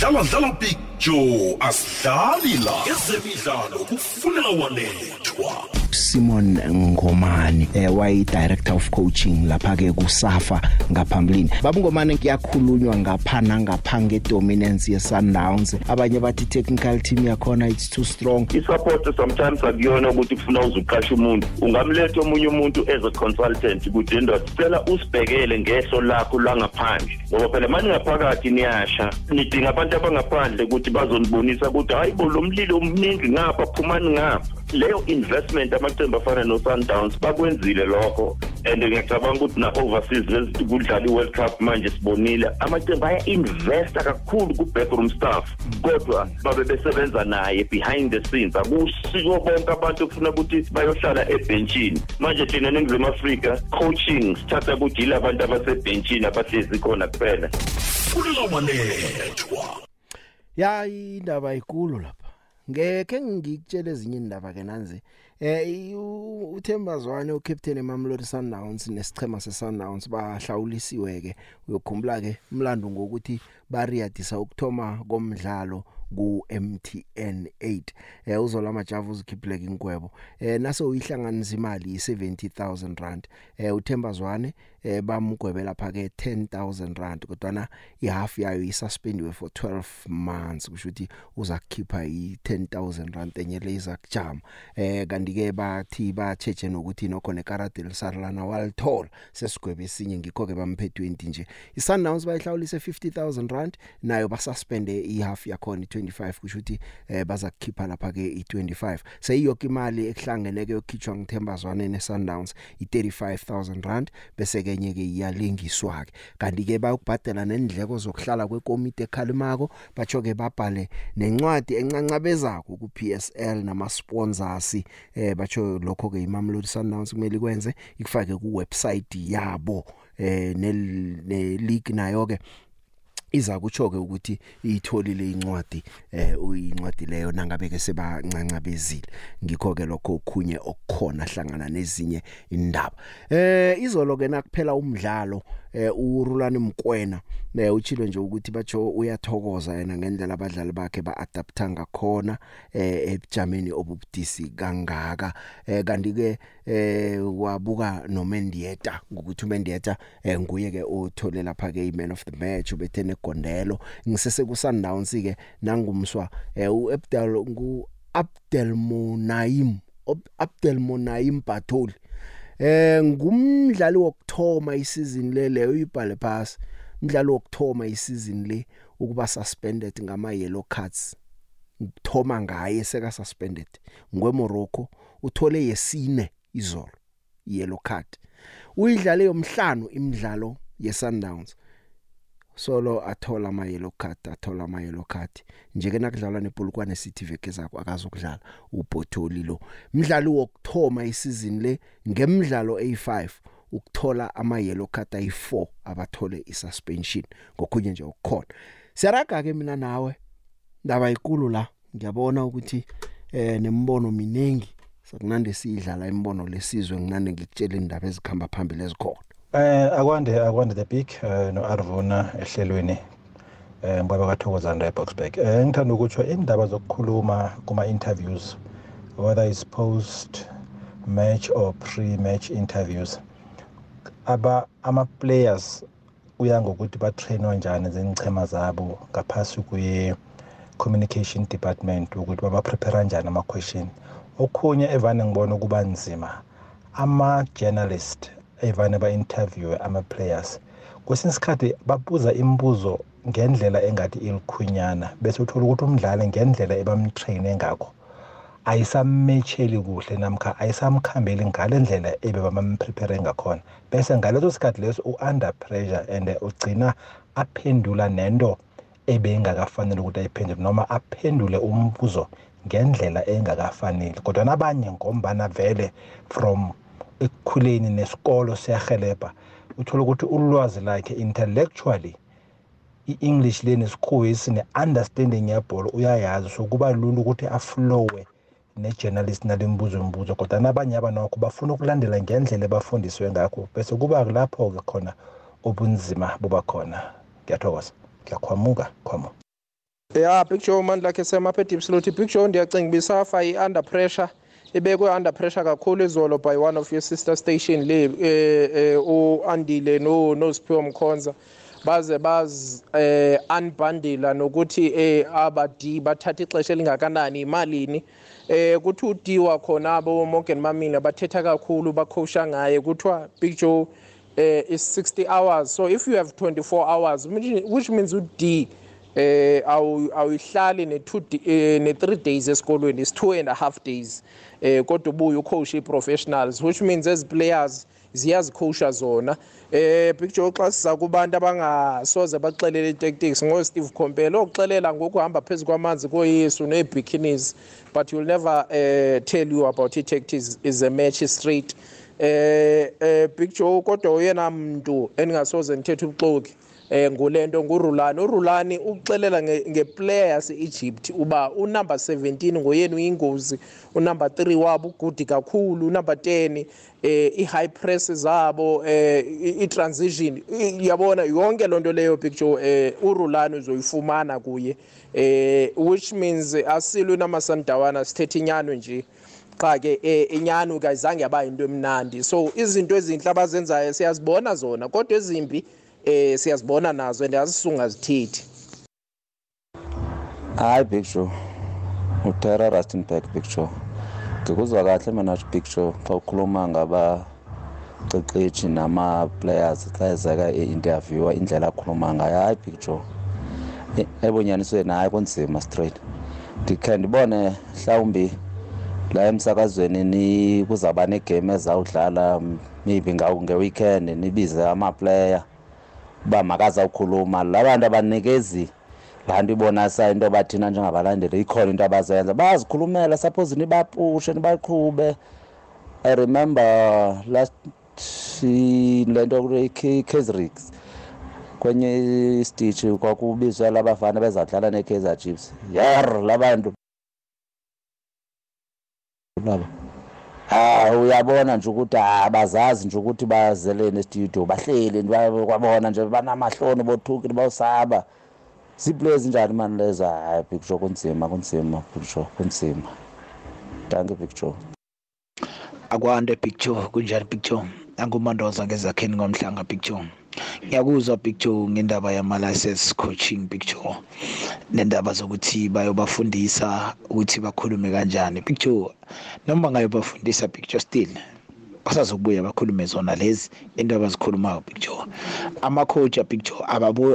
dlala dlala big joe asidlali la ezemidlalo kufunela wanethwa. Simon Ngomane eh wayi director of coaching lapha ke kusafa ngaphambilini. Babungomane kuyakhulunywa ngapha nangapha ngedominance ye Sundowns abanye bathi technical team yakhona it's too strong. Isupport sometimes akuyona ukuthi kufuna uzuqasha umuntu. Ungamletha omunye umuntu as a consultant ukuthi indoda cela usibhekele ngehlo lakho langaphandle. Ngoba phela manje ngaphakathi niyasha nidinga abantu abangaphandle ukuthi bazonibonisa ukuthi hayi bo lo mlilo omningi ngapha phumani ngapha leyo investment amaqembu afana no-sundowns bakwenzile lokho and ngiyacabanga ukuthi na-overseas kudlala i-world cup manje sibonile amaqembu aya-investa kakhulu ku-backroom staff kodwa babe besebenza naye behind the scenes. Akusiko bonke abantu kufuna ukuthi bayohlala ebhenshini manje thina ningizimu afrika coaching sithatha ukuthi yile abantu abasebhenshini abahlezi khona kuphela. Fulela wanethwa ya indaba ikulu lapha. Ngeke ngikutshele ezinye indaba ke nanzi eh uThembazwane uCaptain eMamelodi Sundowns nesichema seSundowns bahlawulisiwe ke uyokhumbula ke umlando ngokuthi bariyadisa ukuthoma komdlalo ku MTN 8 eh uzola majavu uzikhiphile inkwebo eh naso uyihlanganisa imali i70000 rand. Eh uThembazwane eh bamgwebela lapha ke 10000 rand kodwa na ihalf yayo isuspendiwe for 12 months kusho ukuthi uza kukhipha i10000 rand enye leza kujama eh kanti ke bathi bacheche nokuthi nokho nekarate lisarlana walithola sesigwebe esinye ngikho ke bamphe 20 nje. iSundowns bayihlawulise 50000 rand nayo basuspende ihalf yakhona 25 kusho ukuthi eh baza kukhipha lapha ke i25 seyiyoke imali ekuhlangene ke yokhitshwa ngithembazwane neSundowns i35000 rand bese kenye ke iyalingiswa ke kanti ke bayokubhadela nendleko zokuhlala kwekomiti ekhalimako batsho ke babhale nencwadi encancabezako ku PSL nama sponsors eh batsho lokho ke iMamelodi Sundowns kumele kwenze ikufake ku website yabo eh ne league nayo ke iza kuchoke ukuthi itholile incwadi eh uyincwadi leyo nangabe ke sebancanca bezile ngikho ke lokho okhunye okukhona hlangana nezinye indaba. Eh izolo ke nakuphela umdlalo eh uRulani Mkwena eh uchilo nje ukuthi batsho uyathokoza yena ngendlela abadlali bakhe baadapta ngakhona eh ebujameni obubudisi kangaka. Eh kanti ke eh wabuka noMendieta ngokuthi uMendieta eh nguye ke othole lapha ke iman of the match ubethe negondelo. Ngisese ku Sundowns ke nangumswa eh uAbdel ngu Abdel Munaim Abdel Munaim Batholi eh ngumdlali wokthoma isizini le leyo ibhale pass umdlali wokthoma isizini le ukuba suspended ngama yellow cards. Thoma ngaye seka suspended ngwe Morocco uthole yesine izolo yellow card. Uyidlale yomhlanu imidlalo ye Sundowns solo athola ama yellow card athola ama yellow card. Njeke nakudlalwa nePolokwane City veke zakho akazokudlala uBotholi lo. Umdlali wokthoma isizini le ngemidlalo A5 ukuthola ama yellow card ayi4 abathole isuspension ngokunye nje ukukhona siyaraga ke mina nawe ndaba ikulu la. Ngiyabona ukuthi eh nembono minengi sakunande sidlala imbono lesizwe nginande ngikutshela indaba ezikhamba phambili ezikhona. Eh akwande akwande the big uh, no Arvuna ehlelweni eh mbaba kathokozana la Boxback eh ngithanda ukutsho indaba zokukhuluma kuma interviews whether it's post match or pre match interviews. Aba ama players uya ngokuthi ba trainwa njani zenichema zabo ngaphasi kwe communication department ukuthi baba prepare njani ama question okhunye evane ngibona kuba nzima ama journalist evane ba-interviewe ama-players. Kwesinye isikhathi babuza imibuzo ngendlela engathi ilikhwinyana bese uthola ukuthi umdlali ngendlela ebamtraine ngakho ayisammetsheli kuhle namkha ayisamkhambeli ngale ndlela ebebamamprepare ngakhona. Bese ngaleso sikhathi leso u-under pressure and ugcina aphendula nento ebeyingakafanele ukuthi ayiphendule noma aphendule umbuzo ngendlela engakafanele kodwa nabanye ngombana vele from ekukhuleni nesikolo siyahelebha uthola ukuthi ulwazi lakhe intellectually i-english le nesikhuwesi ne-understanding yebholo uyayazi. So kuba lula ukuthi aflowe ne-journalist nale mbuzo mbuzo kodwa nabanye abanakho bafuna ukulandela ngendlela ebafundiswe ngakho. Bese kuba lapho-ke khona ubunzima buba khona. Ngiyathokoza. Ngiyakhwamuka khwamo ya big joe mandla khe semapha edipsiloti big joe ndiyacinga ibisafa i-under pressure. Ibekwe under pressure kakhulu izolo by one of your sister station le eh, eh, u-andile no nosiphiwe mkhonza. Baze baz eh unbundle nokuthi eh abadi bathatha ixesha elingakanani imalini eh kuthi udiwa khona abo Morgan Mamina bathetha kakhulu bakhosha ngaye. Kuthiwa Big Joe eh is 60 hours. So if you have 24 hours which, which means ud eh awu awuhlali ne 2 ne 3 days esikolweni is 2 and a half days. Eh kodwa ubuye ucoach i-professionals which means as players ziyazikhosha zona. Eh Big Joe xa siza kubantu abangasoze baxelele tactics ngo Steve Khompela okuxelela ngokuhamba phezulu kwamanzi koyesu nebikinis but you'll never uh, tell you about it tactics is a match straight. Eh eh Big Joe kodwa uyena muntu engasoze ngithethe ubuxoki eh ngolento ngurulani. Urulani uxelela ngeplayer yase-Egypt uba unumber 17 ngoyena uyingozi unumber 3 wabo ugudi kakhulu unumber 10 eh i-high press zabo eh i-transition yabona yonke lonto leyo picture eh urulani uzoyifumana kuye. Eh which means asilwe namasandawana sithethe inyano nje. Cha ke inyano kayizange yaba into emnandi. So izinto ezinhle abazenzayo siyazibona zona kodwa ezimbi eh siyazibona nazo and asisunga zithethi. Hayi big show. Utera rustenburg big show. Ngikuzwa kahle mina big show xa ukhuluma ngabaqeqeshi nama-players xa ezeka i-interviewa indlela akhuluma ngayo. Hayi big show. Ebunyanisweni hayi kunzima straight. Ndikhe ndibone mhlawumbi la emsakazweni kuzawuba negame ezawudlala maybe ngeweekend nibize amaplayer uba makazawukhuluma. La bantu abanikezi laa nto ibonisa into bathina njengabalandeli ikhona into abazenza. Bayazikhulumela suppose nibapushe nibaqhube. I remember last le nto i-casrix kwenye istitshi kwakubizwe labafana bezadlala ne-kaizer chiefs. Yer labantu laba ha uyabona nje ukuthi abazazi nje ukuthi bazeleni estudio bahleli kwabona nje banamahloni bothuki bawusaba. Ziplay ezinjani mani lezo hayi picture kunzima kunzima picture kunzima. Danke picture akwande picture kunjani picture angumandoza ngezakheni ngomhlanga picture ngiyakuzwa picture ngendaba yama-license coaching picture nendaba zokuthi bayobafundisa ukuthi bakhulume kanjani. Picture noma ngayobafundisa picture still basazokubuya bakhulume zona lezi into abazikhulumayo picture ama-coach picture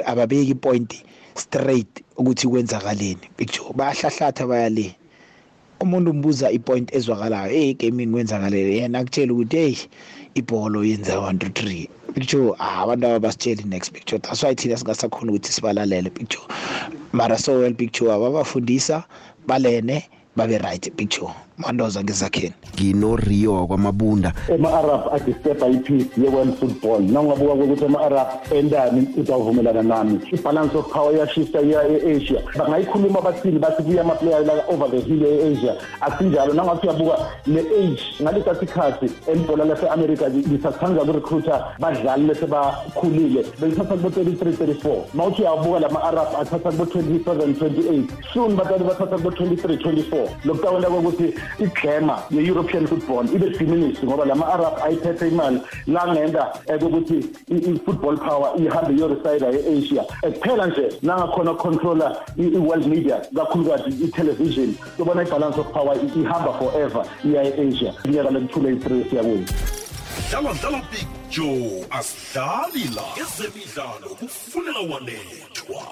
ababeki ipointi straight ukuthi kwenzakaleni picture bayahlahlatha baya le umuntu umbuza ipoint ezwakalayo hey egamini kwenzakalele yena akutshela ukuthi hey ibholo yenza 1 2 3 picture ah abantu abasitsheli next picture. That's why thina singasakhona ukuthi sibalalele picture. Mara so well picture ababafundisa balene babe right picture. Mandoza ngezakheni ngino-rio kwamabunda. Ema-arab adisturba ipeace ye-world football. Nangabuka kokuthi ama-arab endani uzawuvumelana nami. I-balance of power iyashifta iya e-asia bangayikhuluma bathini bathi kuya amaplayer la over the hill e-asia? Asinjalo. Nangathi uyabuka ne-age ngalesa sikhathi elibhola lase-amerika lisathanza ukurecruiter badlali lesebakhulile belithatha kubo-thirty-three thirty-four ma uthi uyabuka lama-arab athatha kubo-twenty-seven twenty-eight. Soon batali bathatha kubo-twenty-three twenty-four. Lokutawela kokuthi iglamour ye-european football ibe diminished ngoba lama-arab ayiphethe imali. Langenda kokuthi i-football power ihambe iyoresayida e-asia. Kuphela nje nangakhona ukucontrola i-world media kakhulukazi i-television sobona i-balance of power ihamba forever iya e-asia. Inyaka lekuthula i-three siyakuyo dlala dlala big joe asidlali la ezemidlalo kufunela wanethwa.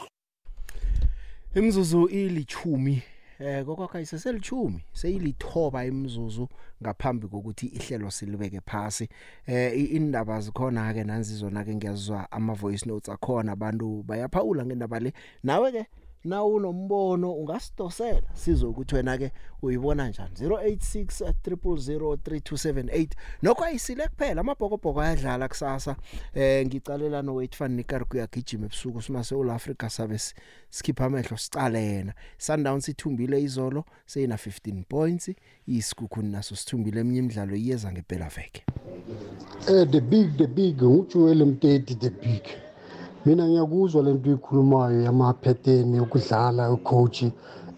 Imzuzu ilichumi eh kokwakha iseselichumi seyilithoba imzuzu ngaphambi kokuthi ihlelo silibeke phasi. Eh i- indaba zikhona ke nanzi zona ke ngiyazwa ama voice notes akhona abantu bayaphawula ngendaba le. Nawe ke na unombono ungasidosela sizokuthi wena ke uyibona njani. 0863003278 nokho ayisile kuphela amabhokobhoko ayadlala kusasa. Eh ngicalela no wait fan nikari kuyagijima ebusuku sima seul Africa sabe s- sikhipha amehlo sicalena Sundowns ithumbile izolo seyina 15 points. Isikhukhuni naso sithumbile eminye imidlalo iyeza ngempela veke Eh the big the big uJoel Mteti the big. Mina ngiyakuzwa lento uyikhulumayo yamaphetheni okudlala ucoach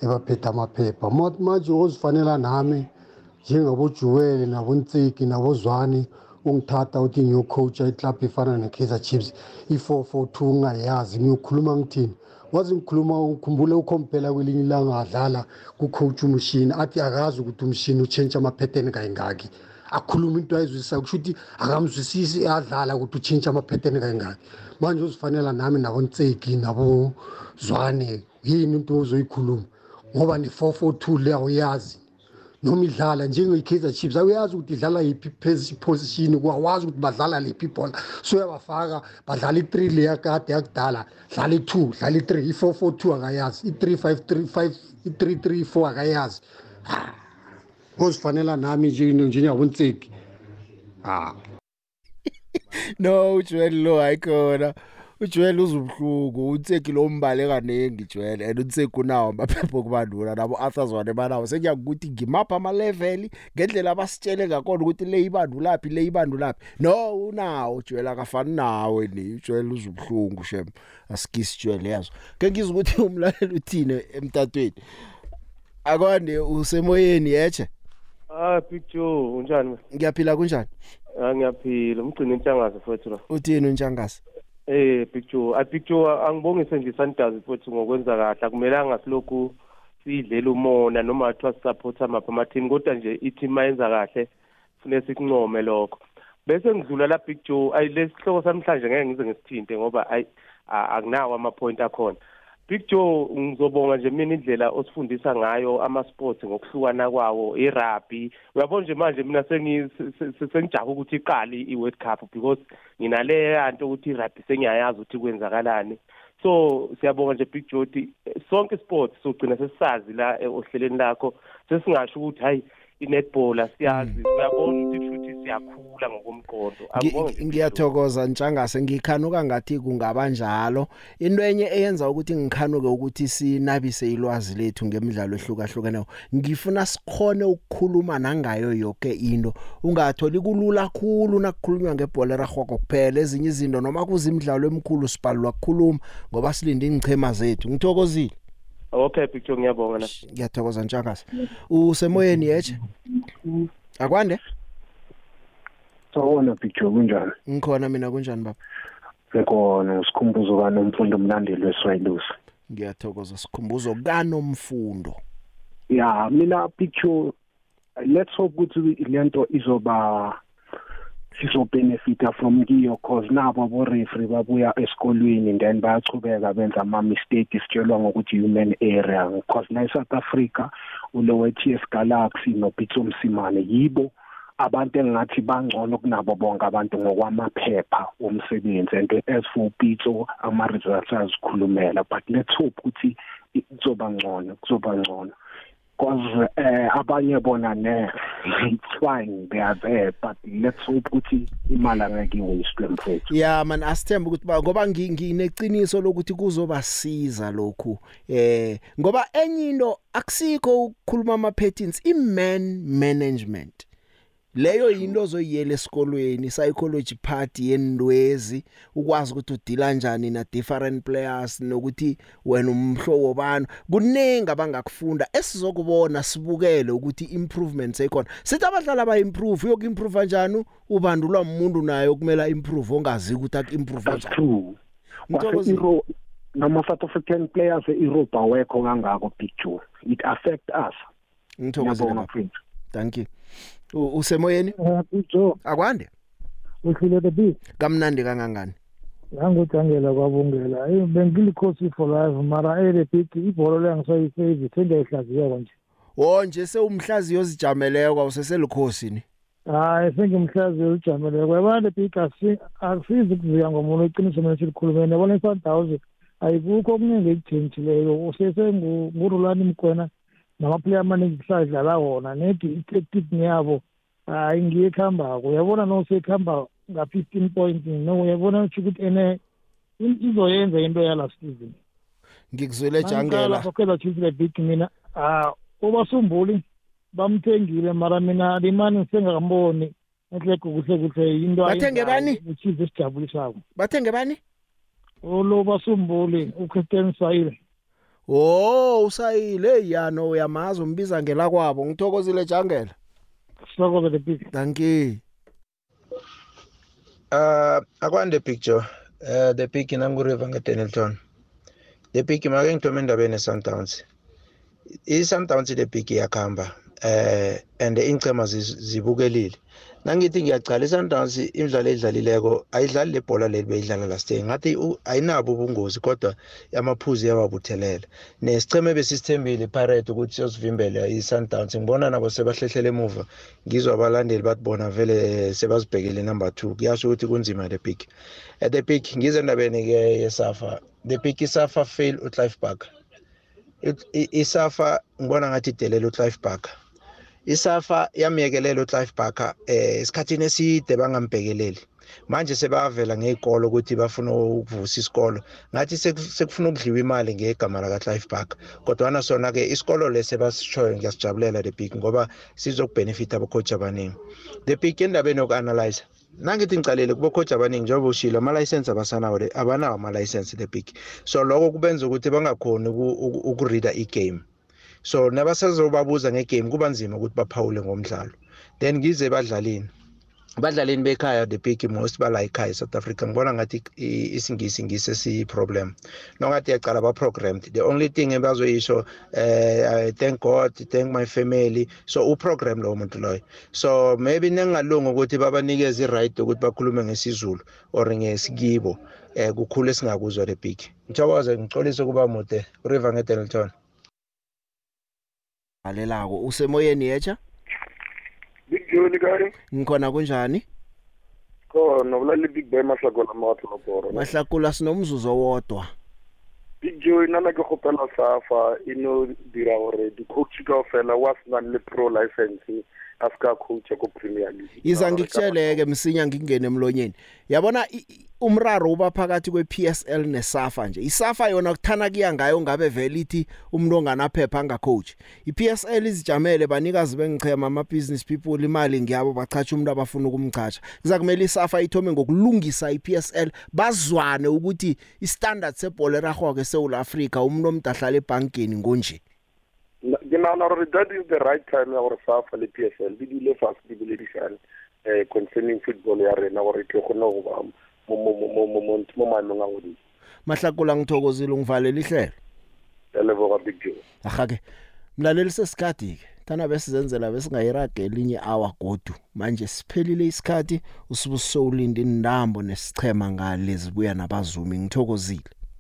ebaphethe amaphepha. Ma- Manje ozifanela nami njengabo Joel nabo Ntsiki nabo Zwane ungithatha uthi ngiyocoacha iclub efana neKaizer Chiefs i442 ungayazi ngiyokhuluma ngithini. Wazi ngikhuluma ukhumbule ukhompela kwelinye ilanga adlala kucoach umshini athi akazi ukuthi umshini utshentsha amaphetheni kayingaki. Akhuluma into ayizwisisa kusho ukuthi akamzwisisi adlala ukuthi utshintshe amaphetheni kayingaki manje uzifanela nami nabo Ntseki nabo Zwane yini into ozoyikhuluma? Ngoba ni-four four two le awuyazi. Noma idlala njenge-kaizer chiefs awuyazi ukuthi idlala yiphi pos- position kwawazi ukuthi badlala liphi ibhola. So uyabafaka badlala i-three le yakade yakudala dlala i-two dlala i-three i-four four two akayazi i-three five three five i-three three four akayazi. Ozifanela nami nje njengabonseki ah no uJoel lo ayikhona uJoel uzubhlungu utseki lo mbale kanengi Joel and utseki unawo amaphepha okubandula nabo Arthur Zwane banawo. Sengiyakuthi ngimapha ama level ngendlela abasitshele ngakona ukuthi le ibandulaphi le ibandulaphi no unawo Joel akafani nawe ni. uJoel uzubhlungu shem. Asikisi Joel yazo ke ngizwe ukuthi umlaleli uthini emtatweni. Akwande usemoyeni yeche Ah picture unjani? ngiyaphila kunjani Ah ngiyaphila umgcini inhlangazo futhi lo. uthini untshangasi Eh picture, a picture angibongise nje Sundowns futhi ngokwenza kahle akumelanga silokhu sidlela umona noma kuthiwa support amapha amateam kodwa nje i-team mayenza kahle kufanele sikuncome lokho. Bese ngidlula la picture ayi lesihloko samhlanje ngeke ngize ngisithinte ngoba ayi akunawo ama point akhona. Big Joe ngizobonga nje mina indlela osifundisa ngayo ama sports ngokuhlukana kwawo i-rugby. Uyabona nje manje mina sengi se- se- sengijaha ukuthi iqali i-World Cup because nginale yanto ukuthi i-rugby sengiyayazi ukuthi kwenzakalani. So siyabonga nje Big Joe sonke sports sogcina sesisazi la ohlelweni lakho. Sesingasho ukuthi hayi i-netball asiyazi. Uyabona ukuthi siyakhula ngokomqondo. Angibonge nje, Ngi- ngiyathokoza ntshangase. Ngikhanuka ngathi kungaba njalo. Into enye eyenza ukuthi ngikhanuke ukuthi sinabise ilwazi lethu ngemidlalo ehlukahlukeneyo ngifuna sikhone ukukhuluma nangayo yonke into. Ungatholi kulula kakhulu nakukhulunywa ngebhola eragwako kuphela. Ezinye izinto noma kuzimidlalo emkhulu sibhalwa ukukhuluma ngoba silinde ingchema zethu. Ngithokozile. Okay Big Joe ngiyabonga na ngiyathokoza ntshangase. Usemoyeni yeche akwande? Sawona picture kunjani? ngikhona mina kunjani baba Sekhona isikhumbuzo kaNomfundo Mlandeli weSwayilusi. ngiyathokoza sikhumbuzo kanomfundo Ya, mina picture let's hope ukuthi lento izoba sizo benefita from kiyo cause nabo abo referee babuya esikolweni then bayachubeka benza ama mistakes sitshelwa ngokuthi human error cause la eSouth Africa ulowe TS Galaxy no Pitso Msimane yibo abantu engathi bangcono kunabo bonke abantu ngokwamaphepha omsebenzi and as for Pitso ama results azikhulumela but let's hope ukuthi kuzoba ngcono kuzoba ngcono. Because eh abanye bona ne fine they are there but let's hope ukuthi imali angeke iwaste mfethu. Ya man asithemba ukuthi ba ngoba ngi- ngineqiniso lokuthi kuzobasiza lokhu eh ngoba enye into akusikho ukukhuluma ama patterns i man management. Leyo into ozoyiyela esikolweni psychology part yendwezi ukwazi ukuthi udila kanjani na different players nokuthi wena umhlobo bani. Kuningi abangakufunda esizokubona sibukele ukuthi improvements ekhona. Sithi abadlali aba improve yoku improve kanjani? Ubandulwa umuntu naye kumele improve ongazi ukuthi ak improve that's kanjani. true. Kwase iro nama South African players e-Europe awekho kangako big Joe it affect us. Ngithokozile Ngiyabonga, baba. thank you. U- usemoyeni? Joe akwande. Uhlile the beat. Kamnandi kangangani? Ngangujangela kwabungela. Eyi bengilikhosi for life mara ele big ibholo leyangisayifavi sengiyayihlaziyeka nje wo nje sewumhlazi yozijameleko awuseselikhosi ni? Hayi sengimhlazi ujameleko yabona le big akusizi ukuzika ngomuntu iqiniso mina silikhulumeni yabona i-sundowns ayikukho okuningi ekutshentshileko usesengurulani mgwena. Namaplayer amaningi kusadlala wona nedi i-tactic yabo hayi ngiye ekuhambako uyabona nosekuhamba nga-fifteen point no uyabona utsho ukuthi ene izoyenza into yalast season. Ngikuzwele jangela. sokhela chiefs le big mina ah ubasumbuli bamthengile mara mina limani ngisengakamboni ehlego kuhle kuhle into Bathenge bani? chiefs esijabulisako bathenge bani? Ulo basumbuli uchristian sayile wo usayile yano uyamazi umbiza ngela kwabo. Ngithokozile jangela. Sithokoze the big thank you. Uh akwande picture uh the pick nanguriva ngeDenilton the pick make ngithome endabeni eSundowns. iSundowns the pick yakhamba eh and ingcema zibukelile. Nangithi ngiyacala iSundowns imidlalo edlalileko ayidlali lebhola leli beyidlala last year. Ngathi u- ayinabo ubungozi kodwa amaphuzu yawabuthelela nesicheme besisithembile iPirate ukuthi siyosivimbela iSundowns ngibona nabo sebahlehlela emuva. Ngizwa abalandeli bathi bona vele sebazibhekele number 2 kuyasho ukuthi kunzima the pick at the pick ngize endabeni ke yesafa. The pick isafa fail uClive Barker. It- i- isafa ngibona ngathi idelela uClive Barker. Isafa yamyekelela uClive Barker eh esikhathini eside bangambhekeleli. Manje sebavela ngezikolo ukuthi bafuna ukuvusa isikolo. Ngathi seku- sekufuna ukudliwa imali ngegama laka Clive Barker. Kodwa na sona ke isikolo lese basishoyo ngiyasijabulela the big ngoba sizokubenefit abakhoji abaningi. The big endabeni yokuanalyze nangithi ngicalele kubo coach abaningi njengoba ushilo ama license abasanawo abanawo ama license the big so lokho kubenza ukuthi bangakhoni uku- uku- ukureader igame. So nabasazobabuza ngegame kuba nzima ukuthi baphawule ngomdlalo. Then ngize badlalini badlalini bekhaya the big most bala ekhaya eSouth Africa. Ngibona ngathi isingisi ngise si problem nongathi yaqala ba programmed the only thing ebazoyisho eh I thank God thank my family. So u program lo muntu loyo. So maybe nengalunga ukuthi babanikeze i-right ukuthi bakhulume ngesizulu or ngesikibo eh kukhulu esingakuzwa the big. Ngithokoze ngixolise kuba mude uriver ngeDenilton alelako. Usemoyeni yecha Big Joe kare ngikhona kunjani? Khona ulale Big Boy mahlakona matho no boro mahlakula sinomzuzu owodwa. Big Joe nana ke gopela safa ino dira gore di coach ka fela was nang le pro license a ska coach ko Premier League. Iza ngikutsheleke msinya ngingene emlonyeni. Yabona i- i- umraro uba phakathi kwe-PSL neSAFA nje? iSAFA yona kuthana kuya ngayo ngabe vele ithi umuntu onganaphepha angacoach iPSL izijamele banikazi bengichema ama business people imali ngiyabo bachacha umuntu abafuna ukumchacha kuzakumele iSAFA ithome ngokulungisa iPSL bazwane ukuthi istandard sebhola eragwa ke South Africa umuntu omdahlala ebankeni ngonje. Ke nagana gore that is the right time ya gore safa le PSL di dile fast di boledisane eh concerning football ya rena gore ke gone go ba mo mo mo mo mo mo mo maemong a godimo mahlakula ngithokozile ungivalela ihlelo. Ya leboga Big Joe ahake mlaleli sesikhathi ke thana besizenzela besingayirage elinye hour godu. Manje siphelile isikhathi usibuso ulinde indambo nesichema ngale zibuya nabazumi. Ngithokozile.